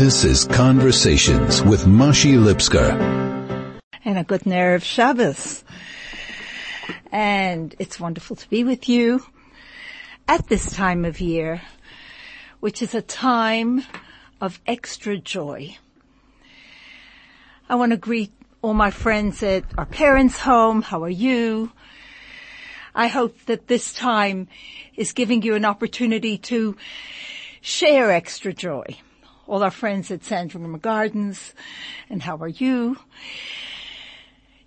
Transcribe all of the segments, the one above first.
This is Conversations with Mashi Lipsker. And a good Erev Shabbos. And it's wonderful to be with you at this time of year, which is a time of extra joy. I want to greet all my friends at our parents' home. How are you? I hope that this time is giving you an opportunity to share extra joy. All our friends at Sandringham Gardens, and how are you?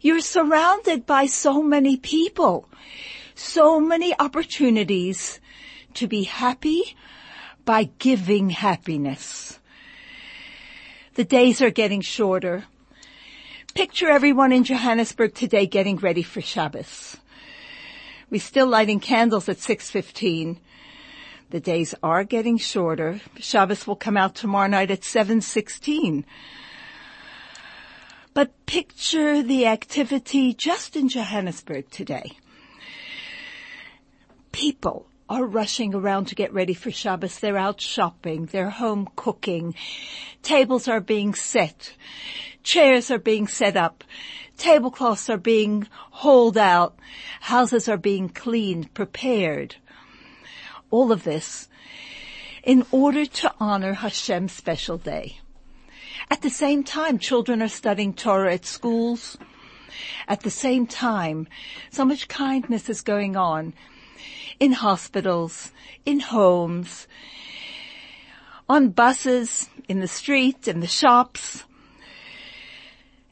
You're surrounded by so many people, so many opportunities to be happy by giving happiness. The days are getting shorter. Picture everyone in Johannesburg today getting ready for Shabbos. We're still lighting candles at 6.15. The days are getting shorter. Shabbos will come out tomorrow night at 7.16. But picture the activity just in Johannesburg today. People are rushing around to get ready for Shabbos. They're out shopping. They're home cooking. Tables are being set. Chairs are being set up. Tablecloths are being hauled out. Houses are being cleaned, prepared. All of this in order to honor Hashem's special day. At the same time, children are studying Torah at schools. At the same time, so much kindness is going on in hospitals, in homes, on buses, in the street, in the shops.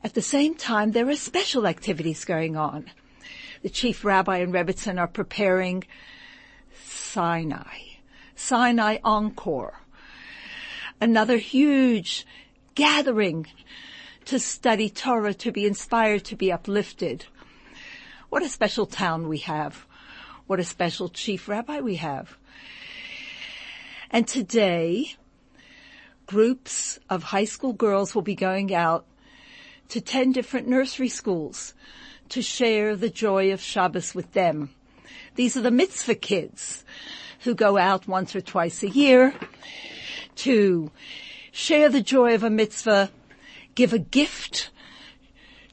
At the same time, there are special activities going on. The chief rabbi and Rebbitzin are preparing Sinai, Sinai Encore, another huge gathering to study Torah, to be inspired, to be uplifted. What a special town we have. What a special chief rabbi we have. And today, groups of high school girls will be going out to 10 different nursery schools to share the joy of Shabbos with them. These are the mitzvah kids who go out once or twice a year to share the joy of a mitzvah, give a gift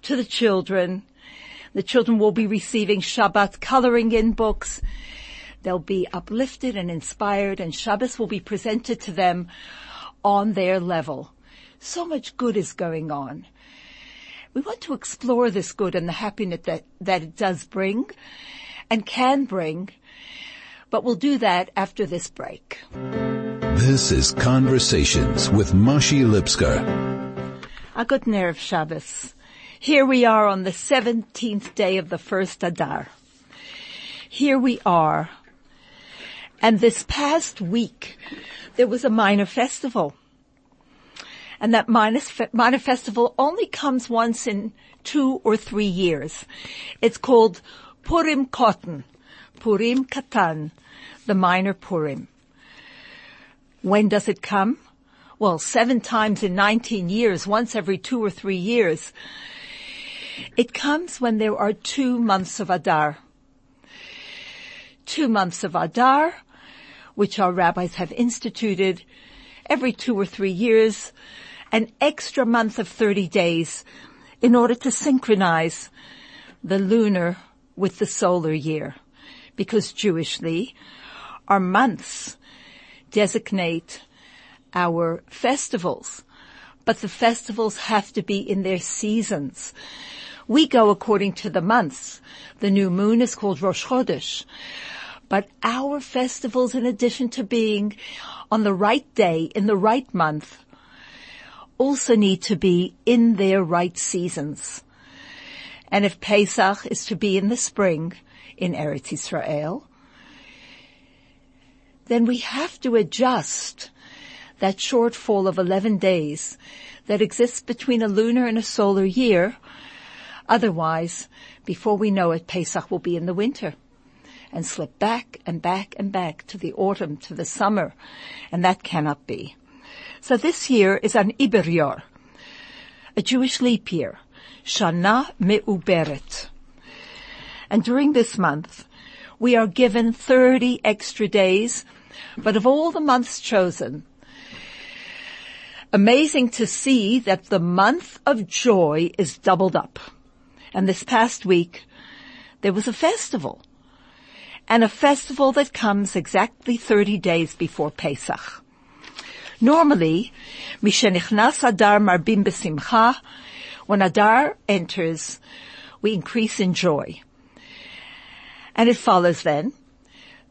to the children, the children will be receiving Shabbat coloring in books. They'll be uplifted and inspired and Shabbos will be presented to them on their level. So much good is going on. We want to explore this good and the happiness that, that it does bring and can bring, but we'll do that after this break. This is Conversations with Mashi Lipsker. A good Erev Shabbos. Here we are on the 17th day of the first Adar. Here we are. And this past week, there was a minor festival. And that minor, minor festival only comes once in two or three years. It's called Purim Katan, Purim Katan, the minor Purim. When does it come? Well, seven times in 19 years, once every two or three years. It comes when there are two months of Adar. Two months of Adar, which our rabbis have instituted every two or three years, an extra month of 30 days in order to synchronize the lunar with the solar year. Because Jewishly, our months designate our festivals, but the festivals have to be in their seasons. We go according to the months. The new moon is called Rosh Chodesh. But our festivals, in addition to being on the right day, in the right month, also need to be in their right seasons. And if Pesach is to be in the spring in Eretz Israel, then we have to adjust that shortfall of 11 days that exists between a lunar and a solar year. Otherwise, before we know it, Pesach will be in the winter and slip back and back and back to the autumn, to the summer, and that cannot be. So this year is an Iber a Jewish leap year, Shana Me'uberet. And during this month, we are given 30 extra days, but of all the months chosen, Amazing to see that the month of joy is doubled up. And this past week, there was a festival. And a festival that comes exactly 30 days before Pesach. Normally, Mishenichnas Adar Marbim Besimcha, when Adar enters, we increase in joy. And it follows then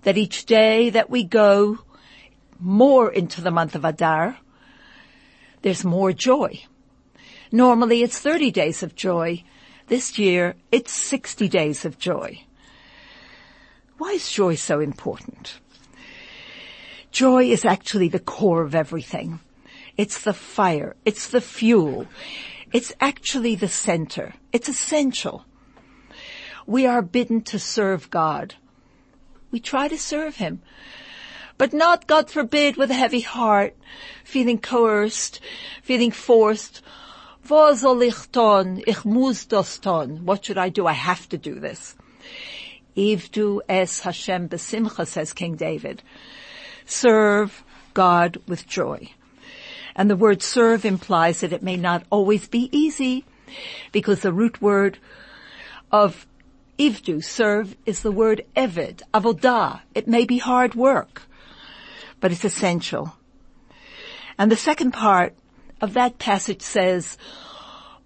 that each day that we go more into the month of Adar, there's more joy. Normally it's 30 days of joy. This year it's 60 days of joy. Why is joy so important? Joy is actually the core of everything. It's the fire. It's the fuel. It's actually the center. It's essential. We are bidden to serve God. We try to serve Him but not, God forbid, with a heavy heart, feeling coerced, feeling forced. What should I do? I have to do this. Ivdu es Hashem besimcha, says King David. Serve God with joy. And the word serve implies that it may not always be easy because the root word of ivdu, serve, is the word eved, avodah. It may be hard work but it's essential. And the second part of that passage says,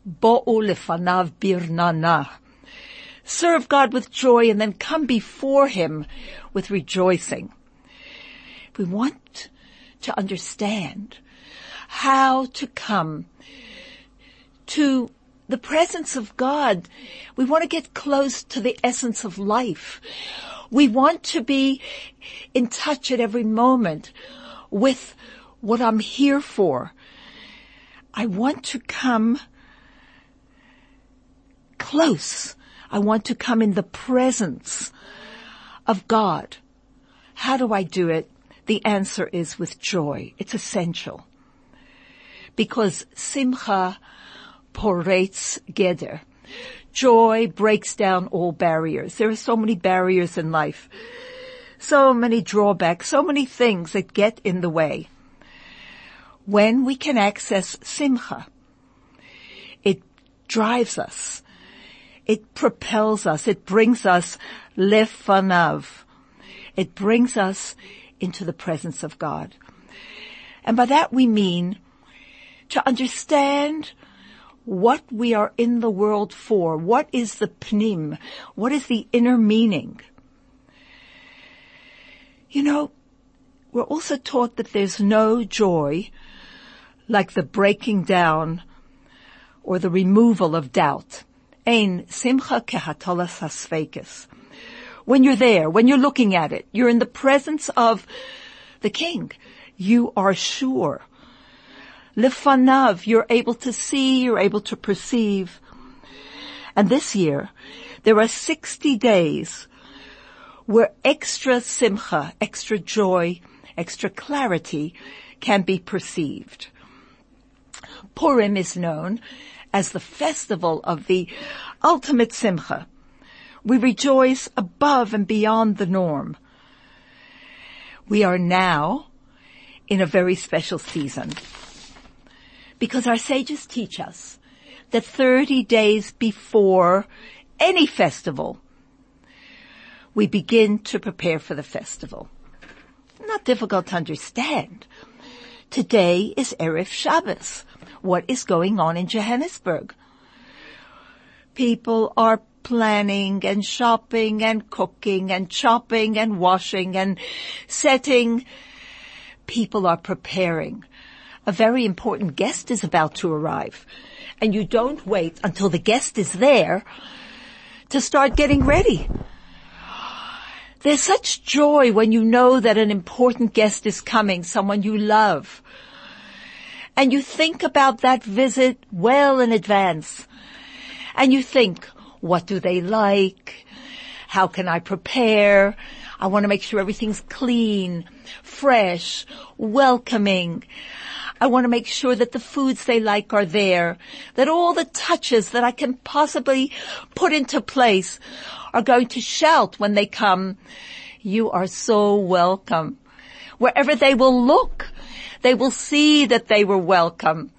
Bo'u lefanav birnana. Serve God with joy and then come before Him with rejoicing. We want to understand how to come to the presence of God. We want to get close to the essence of life. We want to be in touch at every moment with what I'm here for. I want to come close. I want to come in the presence of God. How do I do it? The answer is with joy. It's essential. Because simcha poretz geder. Joy breaks down all barriers. There are so many barriers in life. So many drawbacks, so many things that get in the way. When we can access simcha, it drives us. It propels us. It brings us lefanav. It brings us into the presence of God. And by that we mean to understand what we are in the world for. What is the pnim? What is the inner meaning? You know, we're also taught that there's no joy like the breaking down or the removal of doubt. Ein simcha kehatolas hasfekes. When you're there, when you're looking at it, you're in the presence of the king. You are sure Lefanav, you're able to see, you're able to perceive. And this year, there are 60 days where extra simcha, extra joy, extra clarity can be perceived. Purim is known as the festival of the ultimate simcha. We rejoice above and beyond the norm. We are now in a very special season. Because our sages teach us that 30 days before any festival, we begin to prepare for the festival. Not difficult to understand. Today is Erev Shabbos. What is going on in Johannesburg? People are planning and shopping and cooking and chopping and washing and setting. People are preparing a very important guest is about to arrive. And you don't wait until the guest is there to start getting ready. There's such joy when you know that an important guest is coming, someone you love. And you think about that visit well in advance. And you think, what do they like? How can I prepare? I want to make sure everything's clean, fresh, welcoming. I want to make sure that the foods they like are there, that all the touches that I can possibly put into place are going to shout when they come, you are so welcome. Wherever they will look, They will see that they were welcome.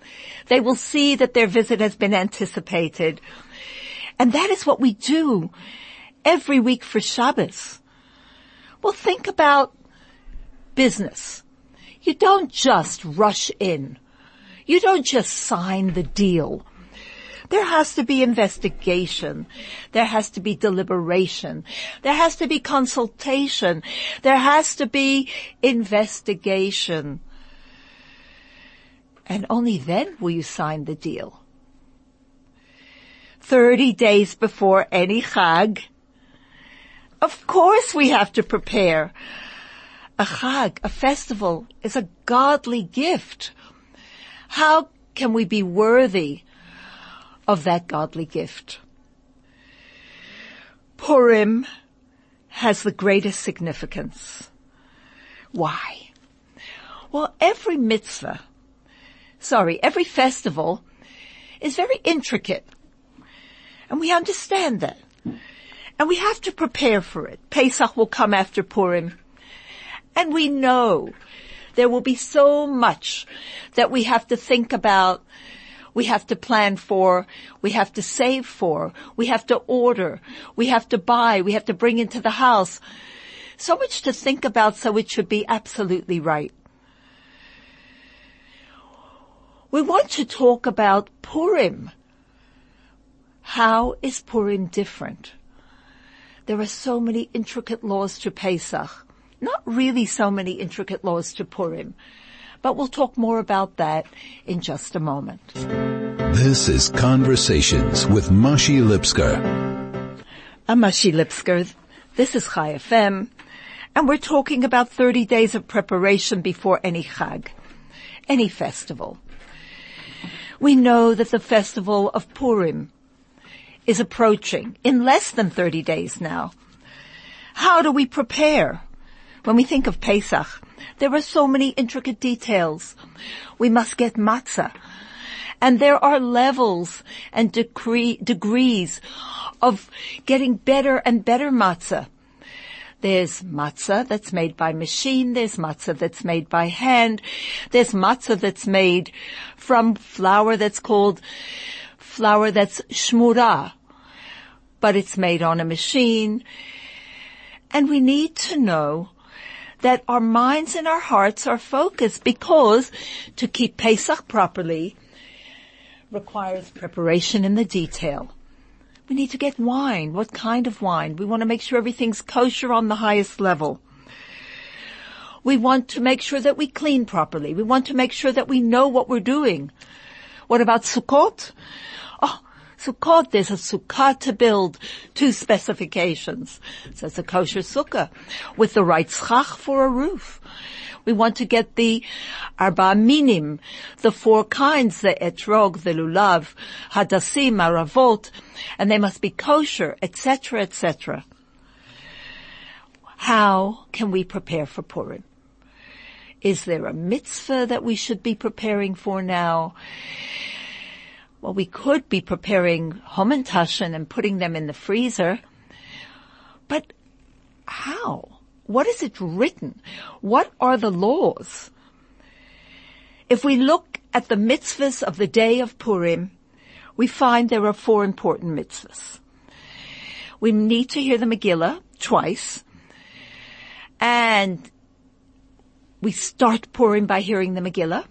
They will see that their visit has been anticipated. And that is what we do every week for Shabbos. Well, think about business. You don't just rush in. You don't just sign the deal. There has to be investigation. There has to be deliberation. There has to be consultation. There has to be investigation. And only then will you sign the deal. 30 days before any Chag, of course we have to prepare. A Chag, a festival, is a godly gift. How can we be worthy of that godly gift? Purim has the greatest significance. Why? Well, every mitzvah, sorry, every festival is very intricate. And we understand that. And we have to prepare for it. Pesach will come after Purim. And we know there will be so much that we have to think about, we have to plan for, we have to save for, we have to order, we have to buy, we have to bring into the house. So much to think about so it should be absolutely right. We want to talk about Purim. How is Purim different? There are so many intricate laws to Pesach. Not really so many intricate laws to Purim. But we'll talk more about that in just a moment. This is Conversations with Mashi Lipsker. I'm Mashi Lipsker. This is Chai FM. And we're talking about 30 days of preparation before any Chag, any festival. We know that the festival of Purim is approaching in less than 30 days now. How do we prepare? When we think of Pesach, there are so many intricate details. We must get matzah. And there are levels and degrees of getting better and better matzah. There's matzah that's made by machine. There's matzah that's made by hand. There's matzah that's made from flour that's called flour that's shmura, but it's made on a machine. And we need to know that our minds and our hearts are focused because to keep Pesach properly requires preparation in the detail. We need to get wine. What kind of wine? We want to make sure everything's kosher on the highest level. We want to make sure that we clean properly. We want to make sure that we know what we're doing. What about Sukkot? Sukkot, there's a sukkah to build, two specifications. It says a kosher sukkah with the right schach for a roof. We want to get the arba minim, the four kinds, the etrog, the lulav, hadassim, aravot, and they must be kosher, etc., etc. How can we prepare for Purim? Is there a mitzvah that we should be preparing for now? Well, we could be preparing Hamantaschen and putting them in the freezer, but how? What is it written? What are the laws? If we look at the mitzvahs of the day of Purim, we find there are four important mitzvahs. We need to hear the Megillah twice, and we start Purim by hearing the Megillah.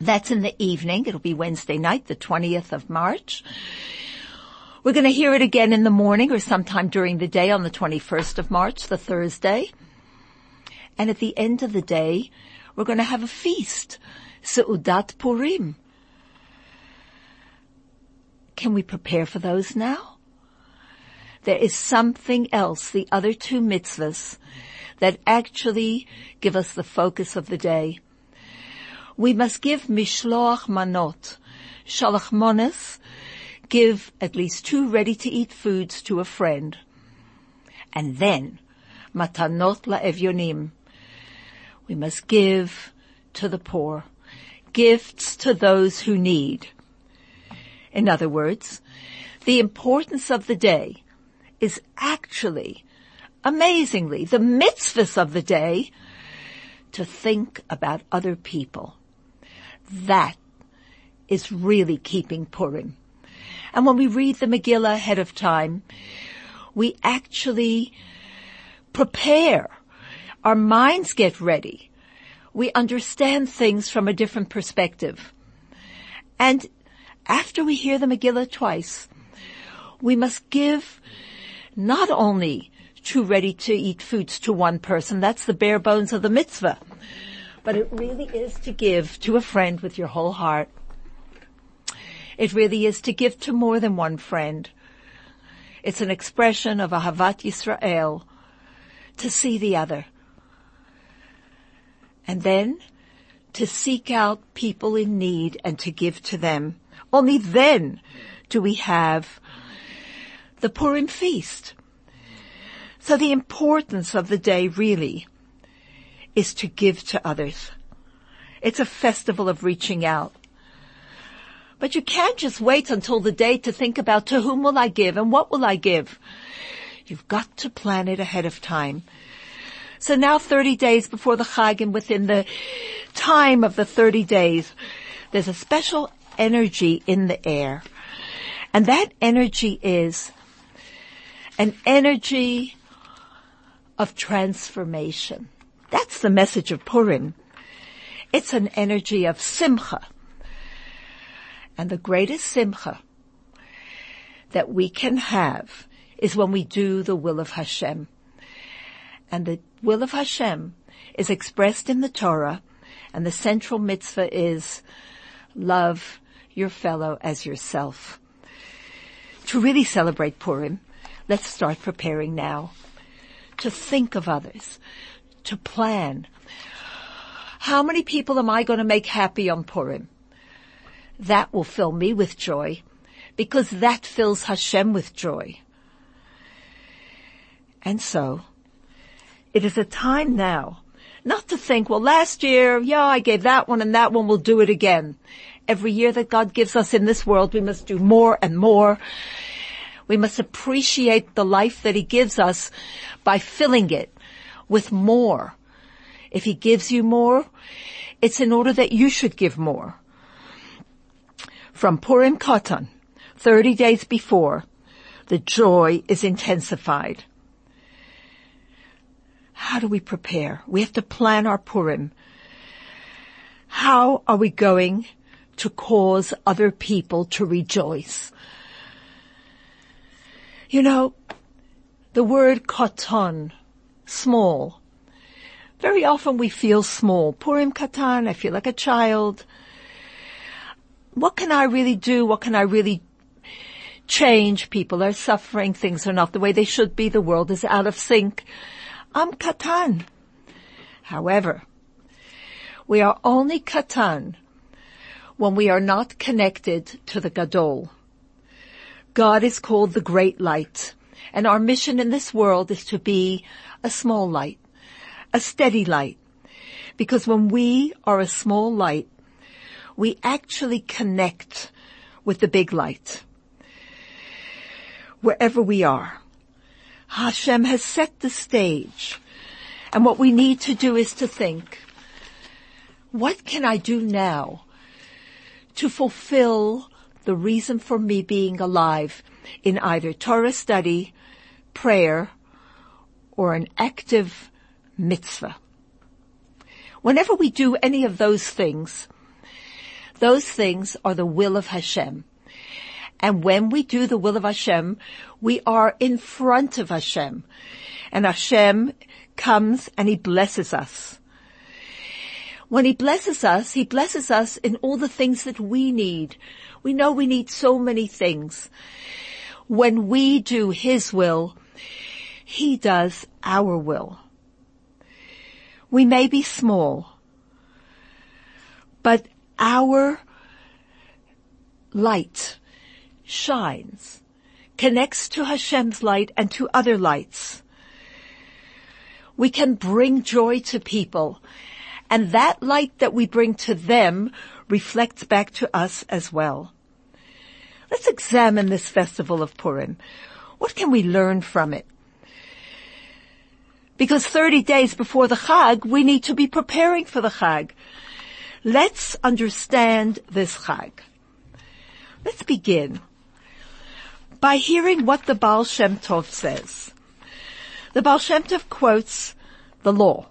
That's in the evening. It'll be Wednesday night, the 20th of March. We're going to hear it again in the morning or sometime during the day on the 21st of March, the Thursday. And at the end of the day, we're going to have a feast, Seudat Purim. Can we prepare for those now? There is something else, the other two mitzvahs, that actually give us the focus of the day we must give mishloach manot, shalach mones, give at least two ready-to-eat foods to a friend. And then, matanot la'evyonim, we must give to the poor, gifts to those who need. In other words, the importance of the day is actually, amazingly, the mitzvahs of the day to think about other people. That is really keeping Purim. And when we read the Megillah ahead of time, we actually prepare. Our minds get ready. We understand things from a different perspective. And after we hear the Megillah twice, we must give not only two ready to eat foods to one person, that's the bare bones of the mitzvah, but it really is to give to a friend with your whole heart. It really is to give to more than one friend. It's an expression of Ahavat Yisrael to see the other. And then to seek out people in need and to give to them. Only then do we have the Purim feast. So the importance of the day really is to give to others. It's a festival of reaching out. But you can't just wait until the day to think about to whom will I give and what will I give. You've got to plan it ahead of time. So now 30 days before the Chag and within the time of the 30 days, there's a special energy in the air. And that energy is an energy of transformation. That's the message of Purim. It's an energy of simcha. And the greatest simcha that we can have is when we do the will of Hashem. And the will of Hashem is expressed in the Torah and the central mitzvah is love your fellow as yourself. To really celebrate Purim, let's start preparing now to think of others, to plan. How many people am I going to make happy on Purim? That will fill me with joy because that fills Hashem with joy. And so, it is a time now not to think, well last year, yeah, I gave that one and that one, we'll do it again. Every year that God gives us in this world, we must do more and more we must appreciate the life that he gives us by filling it with more. If he gives you more, it's in order that you should give more. From Purim Katan, 30 days before, the joy is intensified. How do we prepare? We have to plan our Purim. How are we going to cause other people to rejoice? You know, the word katan, small. Very often we feel small. Purim katan, I feel like a child. What can I really do? What can I really change? People are suffering. Things are not the way they should be. The world is out of sync. I'm katan. However, we are only katan when we are not connected to the gadol. God is called the great light. And our mission in this world is to be a small light, a steady light. Because when we are a small light, we actually connect with the big light. Wherever we are. Hashem has set the stage. And what we need to do is to think, what can I do now to fulfill the reason for me being alive in either Torah study, prayer, or an active mitzvah. Whenever we do any of those things, those things are the will of Hashem. And when we do the will of Hashem, we are in front of Hashem. And Hashem comes and He blesses us. When He blesses us, He blesses us in all the things that we need we know we need so many things. When we do His will, He does our will. We may be small, but our light shines, connects to Hashem's light and to other lights. We can bring joy to people and that light that we bring to them reflects back to us as well. Let's examine this festival of Purim. What can we learn from it? Because 30 days before the Chag, we need to be preparing for the Chag. Let's understand this Chag. Let's begin by hearing what the Baal Shem Tov says. The Baal Shem Tov quotes the law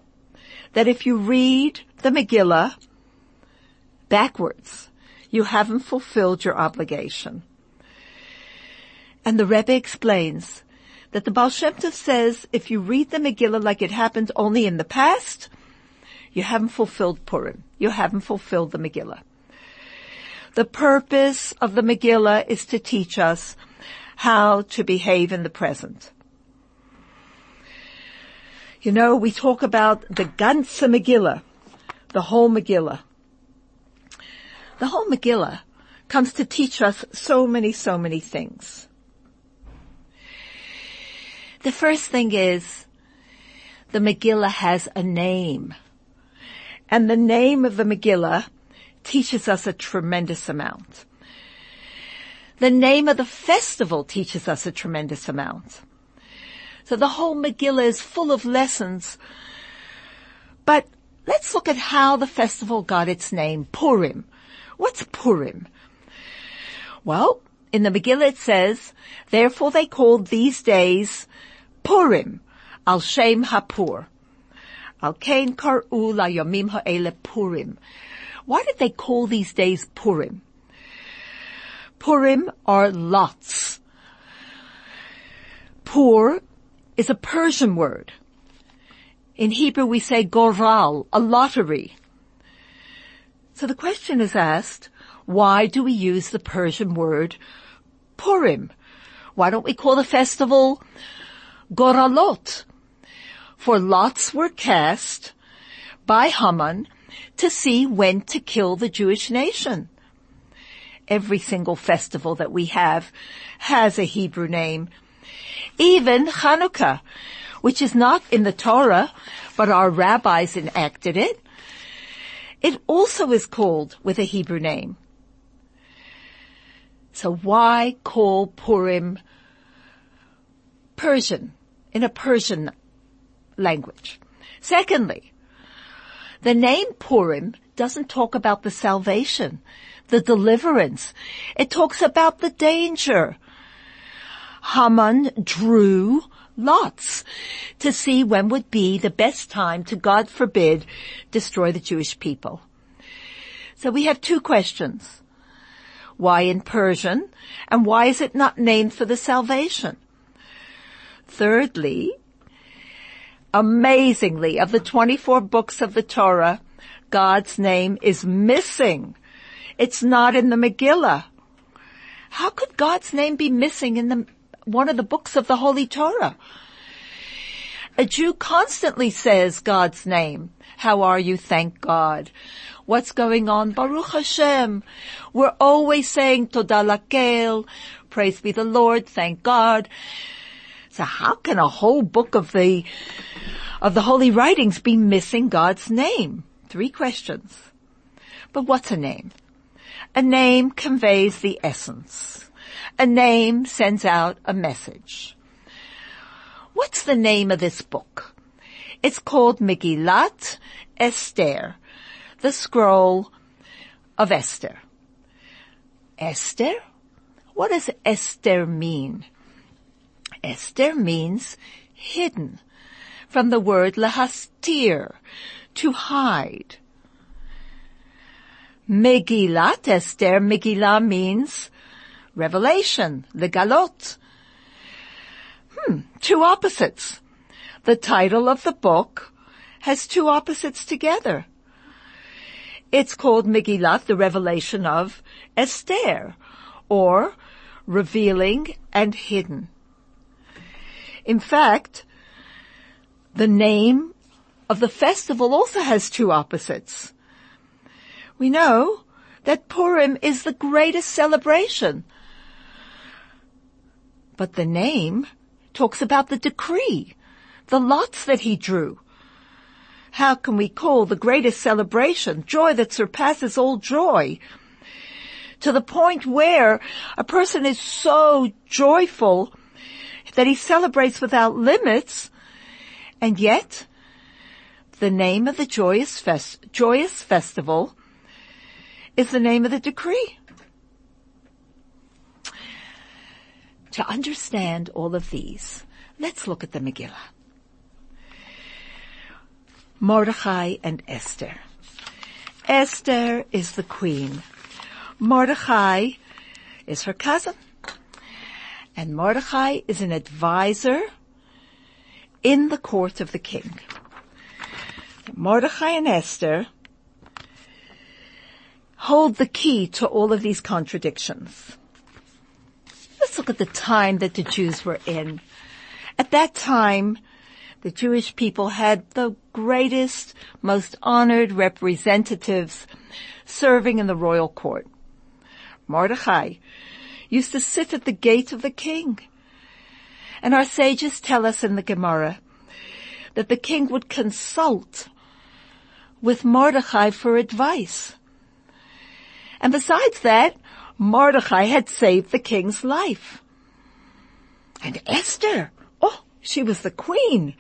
that if you read the Megillah backwards, you haven't fulfilled your obligation. And the Rebbe explains that the Baal Shem Tov says if you read the Megillah like it happened only in the past, you haven't fulfilled Purim. You haven't fulfilled the Megillah. The purpose of the Megillah is to teach us how to behave in the present. You know, we talk about the ganze Megillah, the whole Megillah. The whole Megillah comes to teach us so many, so many things. The first thing is the Megillah has a name. And the name of the Megillah teaches us a tremendous amount. The name of the festival teaches us a tremendous amount. So the whole Megillah is full of lessons. But let's look at how the festival got its name, Purim. What's Purim? Well, in the Megillah it says, therefore they called these days Purim, al Shem Hapur. Al Kain Kar'u la Yomim Ha'ele Purim. Why did they call these days Purim? Purim are lots. Pur is a Persian word. In Hebrew we say goral, a lottery. So the question is asked, why do we use the Persian word Purim? Why don't we call the festival Goralot? For lots were cast by Haman to see when to kill the Jewish nation. Every single festival that we have has a Hebrew name. Even Hanukkah, which is not in the Torah, but our rabbis enacted it, it also is called with a Hebrew name. So why call Purim Persian, in a Persian language? Secondly, the name Purim doesn't talk about the salvation, the deliverance. It talks about the danger. Haman drew lots to see when would be the best time to, God forbid, destroy the Jewish people. So we have two questions. Why in Persian? And why is it not named for the salvation? Thirdly, amazingly, of the 24 books of the Torah, God's name is missing. It's not in the Megillah. How could God's name be missing in the one of the books of the Holy Torah. A Jew constantly says God's name. How are you? Thank God. What's going on? Baruch Hashem. We're always saying Todah Lakel. Praise be the Lord. Thank God. So how can a whole book of the, of the holy writings be missing God's name? Three questions. But what's a name? A name conveys the essence a name sends out a message. What's the name of this book? It's called Megillat Esther, the scroll of Esther. Esther? What does Esther mean? Esther means hidden from the word lahastir, to hide. Megillat Esther, Megillah means Revelation, the Galot. Hmm, two opposites. The title of the book has two opposites together. It's called Megillat, the revelation of Esther, or revealing and hidden. In fact, the name of the festival also has two opposites. We know that Purim is the greatest celebration but the name talks about the decree, the lots that he drew. How can we call the greatest celebration joy that surpasses all joy? To the point where a person is so joyful that he celebrates without limits And yet, the name of the joyous, fest- joyous festival is the name of the decree. To understand all of these, let's look at the Megillah. Mordechai and Esther. Esther is the queen. Mordechai is her cousin. And Mordechai is an advisor in the court of the king. Mordechai and Esther hold the key to all of these contradictions. Let's look at the time that the Jews were in. At that time, the Jewish people had the greatest, most honored representatives serving in the royal court. Mordechai used to sit at the gate of the king. And our sages tell us in the Gemara that the king would consult with Mordechai for advice. And besides that, Mordechai had saved the king's life. And Esther, oh, she was the queen.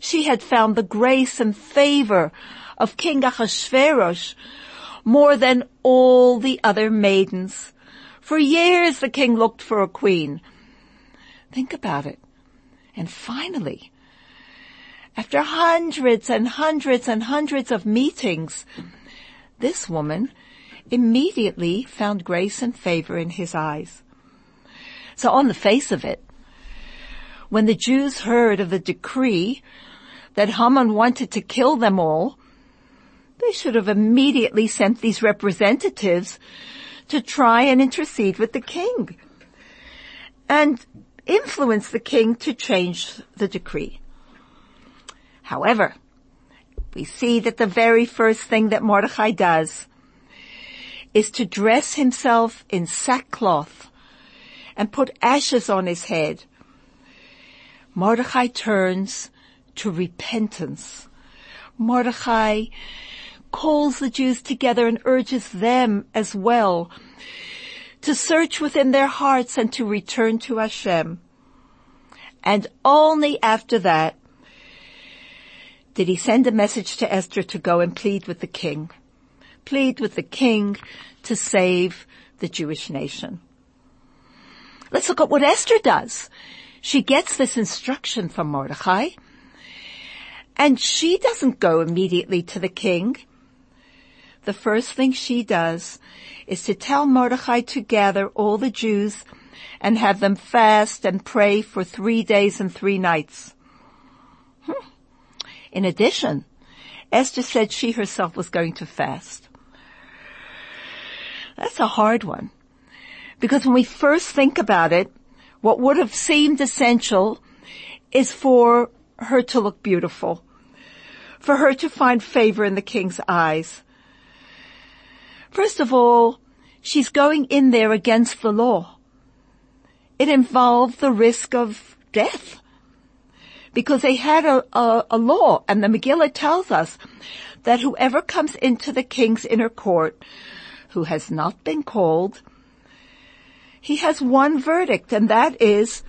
She had found the grace and favor of King Ahasuerus more than all the other maidens. For years the king looked for a queen. Think about it. And finally, after hundreds and hundreds and hundreds of meetings, this woman immediately found grace and favor in his eyes. So on the face of it, when the Jews heard of the decree that Haman wanted to kill them all, they should have immediately sent these representatives to try and intercede with the king and influence the king to change the decree. However, we see that the very first thing that Mordechai does is to dress himself in sackcloth and put ashes on his head. Mordechai turns to repentance. Mordechai calls the Jews together and urges them as well to search within their hearts and to return to Hashem. And only after that did he send a message to Esther to go and plead with the king. Plead with the king to save the Jewish nation. Let's look at what Esther does. She gets this instruction from Mordechai and she doesn't go immediately to the king. The first thing she does is to tell Mordechai to gather all the Jews and have them fast and pray for three days and three nights. Hmm. In addition, Esther said she herself was going to fast. That's a hard one. Because when we first think about it, what would have seemed essential is for her to look beautiful, for her to find favor in the king's eyes. First of all, she's going in there against the law. It involved the risk of death because they had a, a, a, law and the Megillah tells us that whoever comes into the king's inner court who has not been called, he has one verdict and that is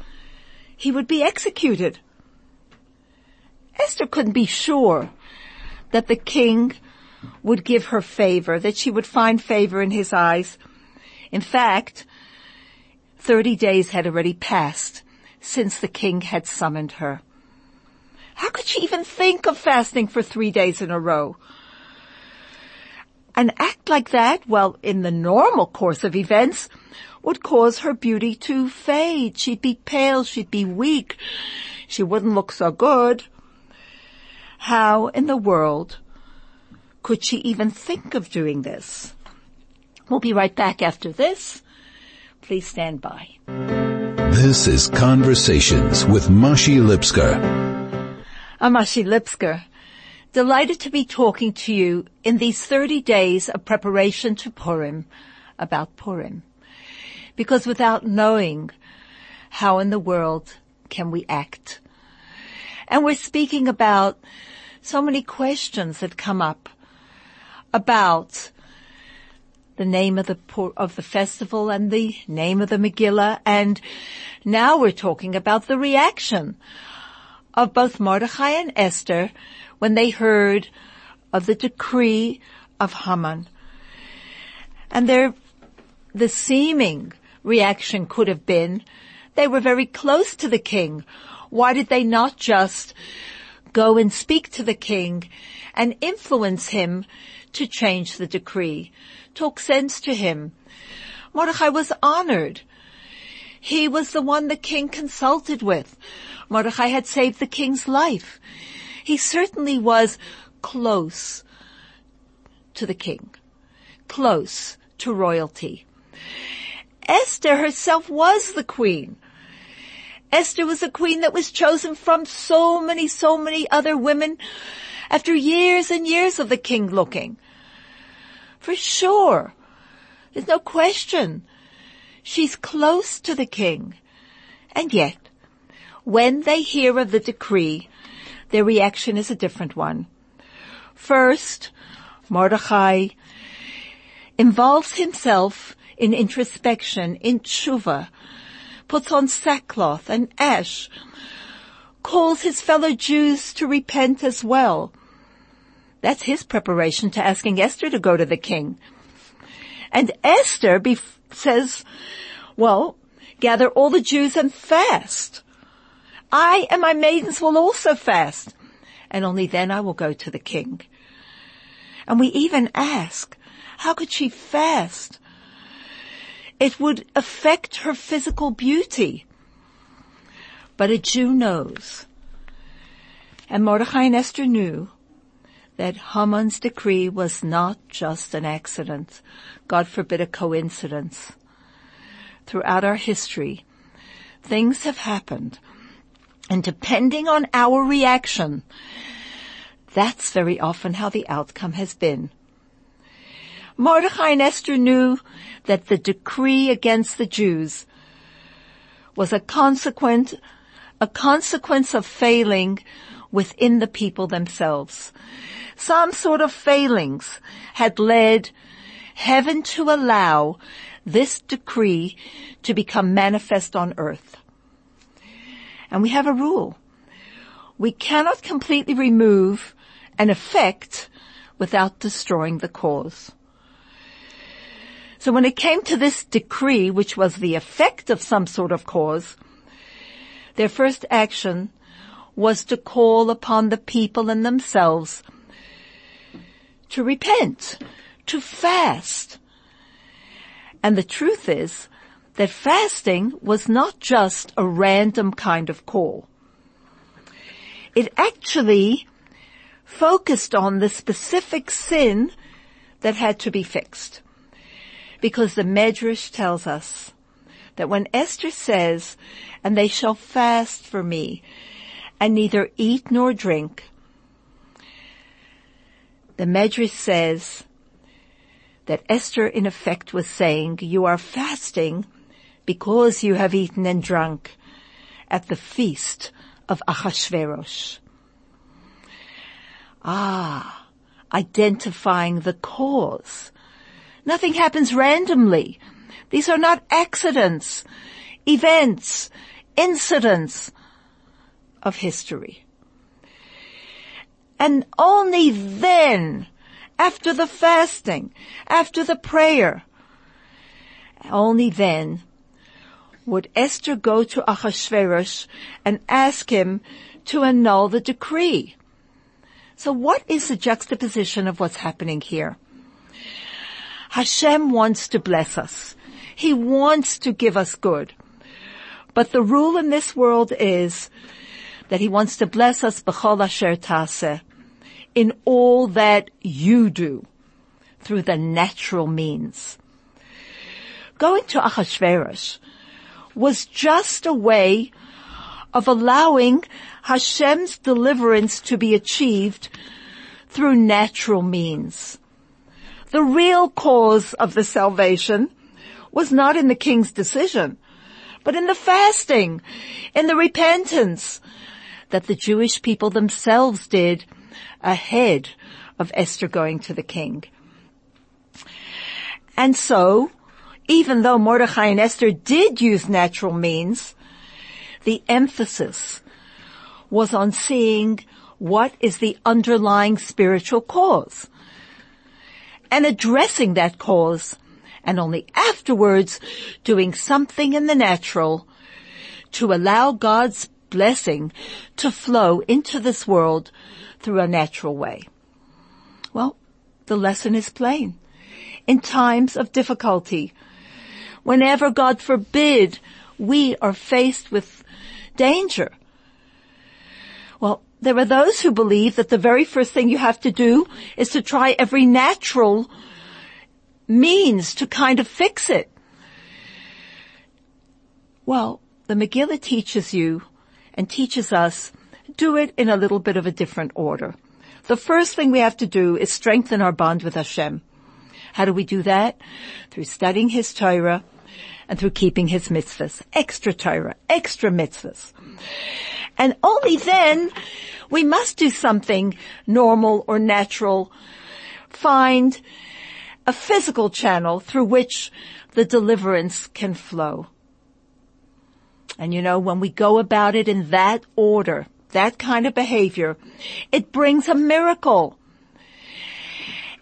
he would be executed. Esther couldn't be sure that the king would give her favor, that she would find favor in his eyes. In fact, 30 days had already passed since the king had summoned her. How could she even think of fasting for three days in a row? An act like that, well, in the normal course of events, would cause her beauty to fade. She'd be pale, she'd be weak, she wouldn't look so good. How in the world could she even think of doing this? We'll be right back after this. Please stand by. This is Conversations with Mashi Lipsker. I'm Mashi Lipsker. Delighted to be talking to you in these 30 days of preparation to Purim about Purim. Because without knowing how in the world can we act? And we're speaking about so many questions that come up about the name of the of the festival and the name of the Megillah, and now we're talking about the reaction of both Mordechai and Esther when they heard of the decree of Haman. And their, the seeming reaction could have been, they were very close to the king. Why did they not just go and speak to the king and influence him to change the decree? Talk sense to him. Mordechai was honored. He was the one the king consulted with. Mordechai had saved the king's life. He certainly was close to the king, close to royalty. Esther herself was the queen. Esther was a queen that was chosen from so many, so many other women after years and years of the king looking. For sure. There's no question. She's close to the king. And yet, when they hear of the decree, their reaction is a different one. First, Mordechai involves himself in introspection, in tshuva, puts on sackcloth and ash, calls his fellow Jews to repent as well. That's his preparation to asking Esther to go to the king. And Esther says, well, gather all the Jews and fast. I and my maidens will also fast. And only then I will go to the king. And we even ask, how could she fast? It would affect her physical beauty. But a Jew knows. And Mordechai and Esther knew that Haman's decree was not just an accident. God forbid a coincidence. Throughout our history, things have happened. And depending on our reaction, that's very often how the outcome has been. Mordechai and Esther knew that the decree against the Jews was a consequence, a consequence of failing within the people themselves. Some sort of failings had led heaven to allow this decree to become manifest on earth. And we have a rule. We cannot completely remove an effect without destroying the cause. So when it came to this decree, which was the effect of some sort of cause, their first action was to call upon the people and themselves to repent, to fast. And the truth is that fasting was not just a random kind of call. It actually focused on the specific sin that had to be fixed. Because the Medrash tells us that when Esther says, and they shall fast for me and neither eat nor drink, the Medrash says that Esther in effect was saying, you are fasting because you have eaten and drunk at the feast of Achashverosh. Ah, identifying the cause. Nothing happens randomly. These are not accidents, events, incidents of history. And only then, after the fasting, after the prayer, only then would Esther go to Achashverosh and ask him to annul the decree. So what is the juxtaposition of what's happening here? Hashem wants to bless us. He wants to give us good. But the rule in this world is that he wants to bless us b'chol asher taseh, in all that you do through the natural means. Going to Achashverosh was just a way of allowing Hashem's deliverance to be achieved through natural means. The real cause of the salvation was not in the king's decision, but in the fasting, in the repentance that the Jewish people themselves did ahead of Esther going to the king. And so, even though Mordechai and Esther did use natural means, the emphasis was on seeing what is the underlying spiritual cause and addressing that cause and only afterwards doing something in the natural to allow God's blessing to flow into this world through a natural way. Well, the lesson is plain. In times of difficulty, whenever God forbid we are faced with danger, well, there are those who believe that the very first thing you have to do is to try every natural means to kind of fix it. Well, the Megillah teaches you and teaches us do it in a little bit of a different order. The first thing we have to do is strengthen our bond with Hashem. How do we do that? Through studying His Torah and through keeping His mitzvahs. Extra Torah, extra mitzvahs. And only then we must do something normal or natural. Find a physical channel through which the deliverance can flow. And you know, when we go about it in that order, that kind of behavior, it brings a miracle.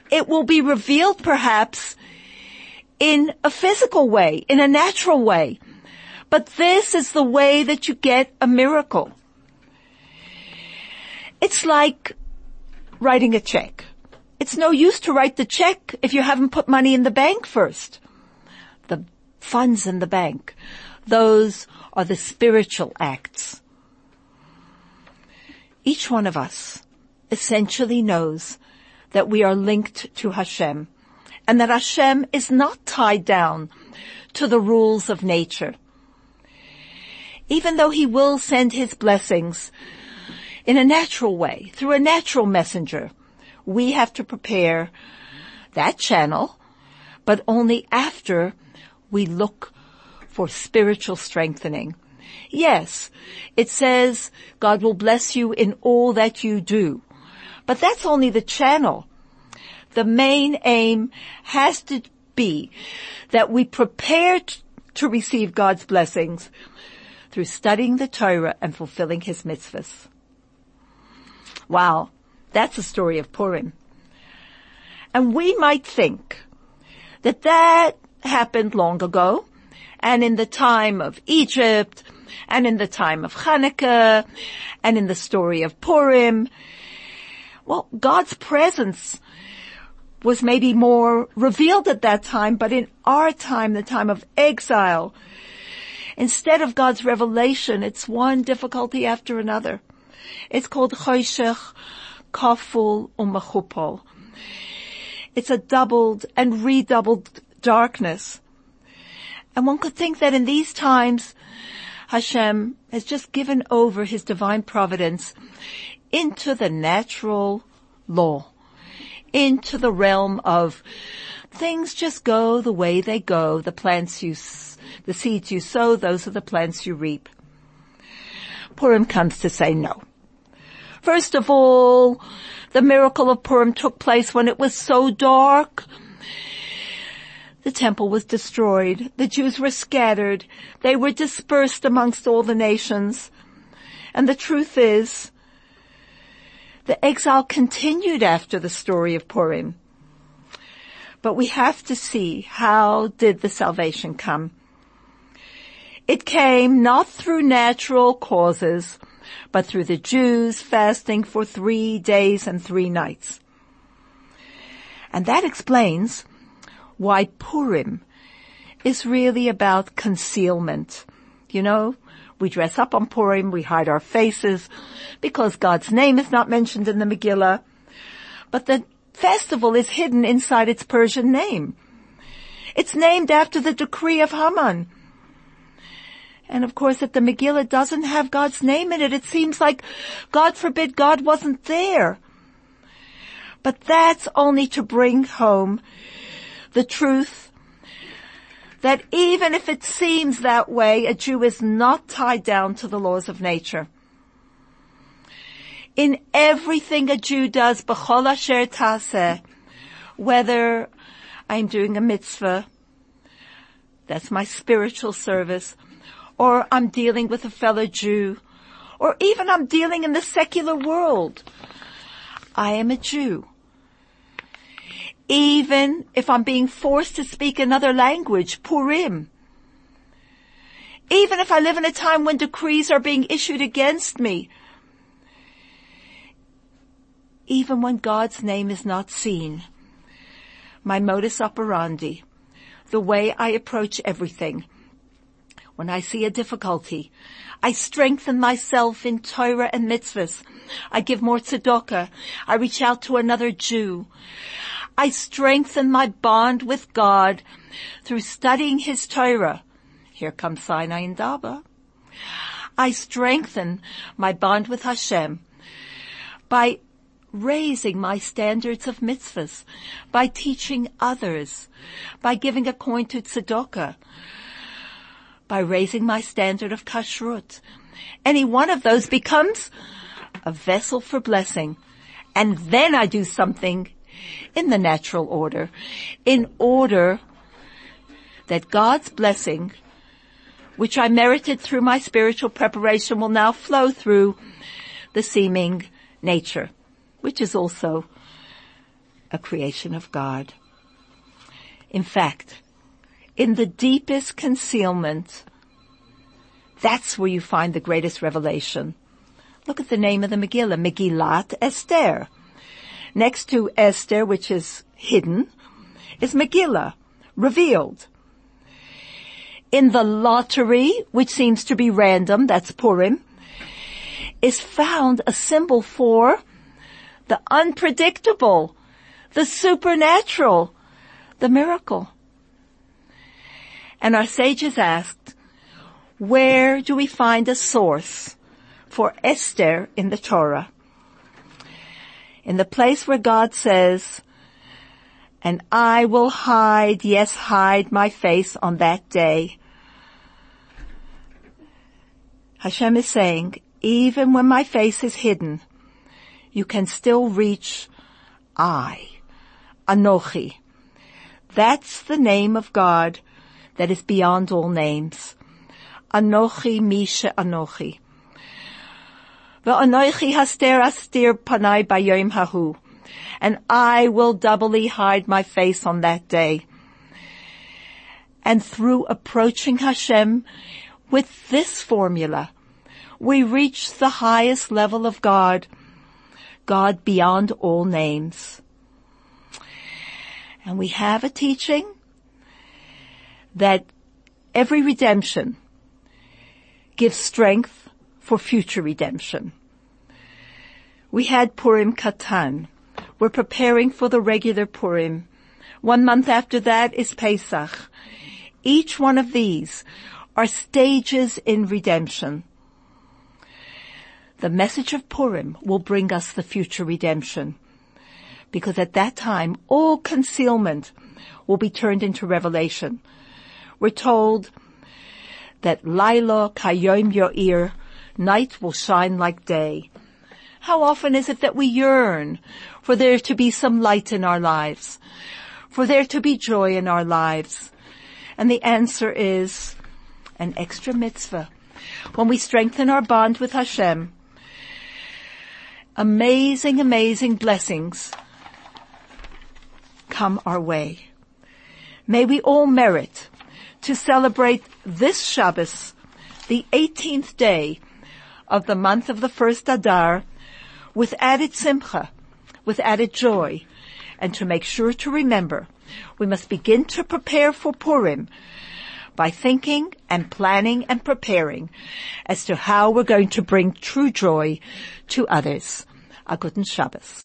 It will be revealed perhaps in a physical way, in a natural way. But this is the way that you get a miracle. It's like writing a check. It's no use to write the check if you haven't put money in the bank first. The funds in the bank. Those are the spiritual acts. Each one of us essentially knows that we are linked to Hashem and that Hashem is not tied down to the rules of nature. Even though he will send his blessings in a natural way, through a natural messenger. We have to prepare that channel, but only after we look for spiritual strengthening. Yes, it says God will bless you in all that you do, but that's only the channel. The main aim has to be that we prepare to receive God's blessings through studying the Torah and fulfilling His mitzvahs. Wow, that's the story of Purim. And we might think that that happened long ago and in the time of Egypt and in the time of Hanukkah and in the story of Purim. Well, God's presence was maybe more revealed at that time, but in our time, the time of exile, instead of God's revelation, it's one difficulty after another. It's called Choshech Kaful Umachupol. It's a doubled and redoubled darkness. And one could think that in these times, Hashem has just given over his divine providence into the natural law, into the realm of things just go the way they go. The plants you, the seeds you sow, those are the plants you reap. Purim comes to say no. First of all, the miracle of Purim took place when it was so dark. The temple was destroyed. The Jews were scattered. They were dispersed amongst all the nations. And the truth is, the exile continued after the story of Purim. But we have to see how did the salvation come. It came not through natural causes, but through the Jews fasting for three days and three nights. And that explains why Purim is really about concealment. You know, we dress up on Purim, we hide our faces because God's name is not mentioned in the Megillah, but the festival is hidden inside its Persian name. It's named after the decree of Haman and of course, if the Megillah doesn't have God's name in it, it seems like, God forbid, God wasn't there. But that's only to bring home the truth that even if it seems that way, a Jew is not tied down to the laws of nature. In everything a Jew does, b'chol asher whether I'm doing a mitzvah, that's my spiritual service, or I'm dealing with a fellow Jew, or even I'm dealing in the secular world. I am a Jew. Even if I'm being forced to speak another language, Purim. Even if I live in a time when decrees are being issued against me. Even when God's name is not seen. My modus operandi, the way I approach everything. When I see a difficulty, I strengthen myself in Torah and mitzvahs. I give more tzedakah. I reach out to another Jew. I strengthen my bond with God through studying His Torah. Here comes Sinai and Daba. I strengthen my bond with Hashem by raising my standards of mitzvahs, by teaching others, by giving a coin to tzedakah, by raising my standard of kashrut. Any one of those becomes a vessel for blessing. And then I do something in the natural order, in order that God's blessing, which I merited through my spiritual preparation, will now flow through the seeming nature, which is also a creation of God. In fact, in the deepest concealment, that's where you find the greatest revelation. Look at the name of the Megillah, Megillat Esther. Next to Esther, which is hidden, is Megillah, revealed. In the lottery, which seems to be random, that's Purim, is found a symbol for the unpredictable, the supernatural, the miracle. And our sages asked, where do we find a source for Esther in the Torah? In the place where God says, and I will hide, yes, hide my face on that day. Hashem is saying, even when my face is hidden, you can still reach I, Anochi. That's the name of God that is beyond all names. Anochi Misha Anochi. Hahu. And I will doubly hide my face on that day. And through approaching Hashem with this formula, we reach the highest level of God, God beyond all names. And we have a teaching that every redemption gives strength for future redemption. We had Purim Katan. We're preparing for the regular Purim. One month after that is Pesach. Each one of these are stages in redemption. The message of Purim will bring us the future redemption. Because at that time, all concealment will be turned into revelation. We're told that Laila Kayom Yoir, night will shine like day. How often is it that we yearn for there to be some light in our lives, for there to be joy in our lives? And the answer is an extra mitzvah. When we strengthen our bond with Hashem, amazing, amazing blessings come our way. May we all merit to celebrate this Shabbos, the 18th day of the month of the first Adar, with added simcha, with added joy, and to make sure to remember, we must begin to prepare for Purim by thinking and planning and preparing as to how we're going to bring true joy to others. A guten Shabbos.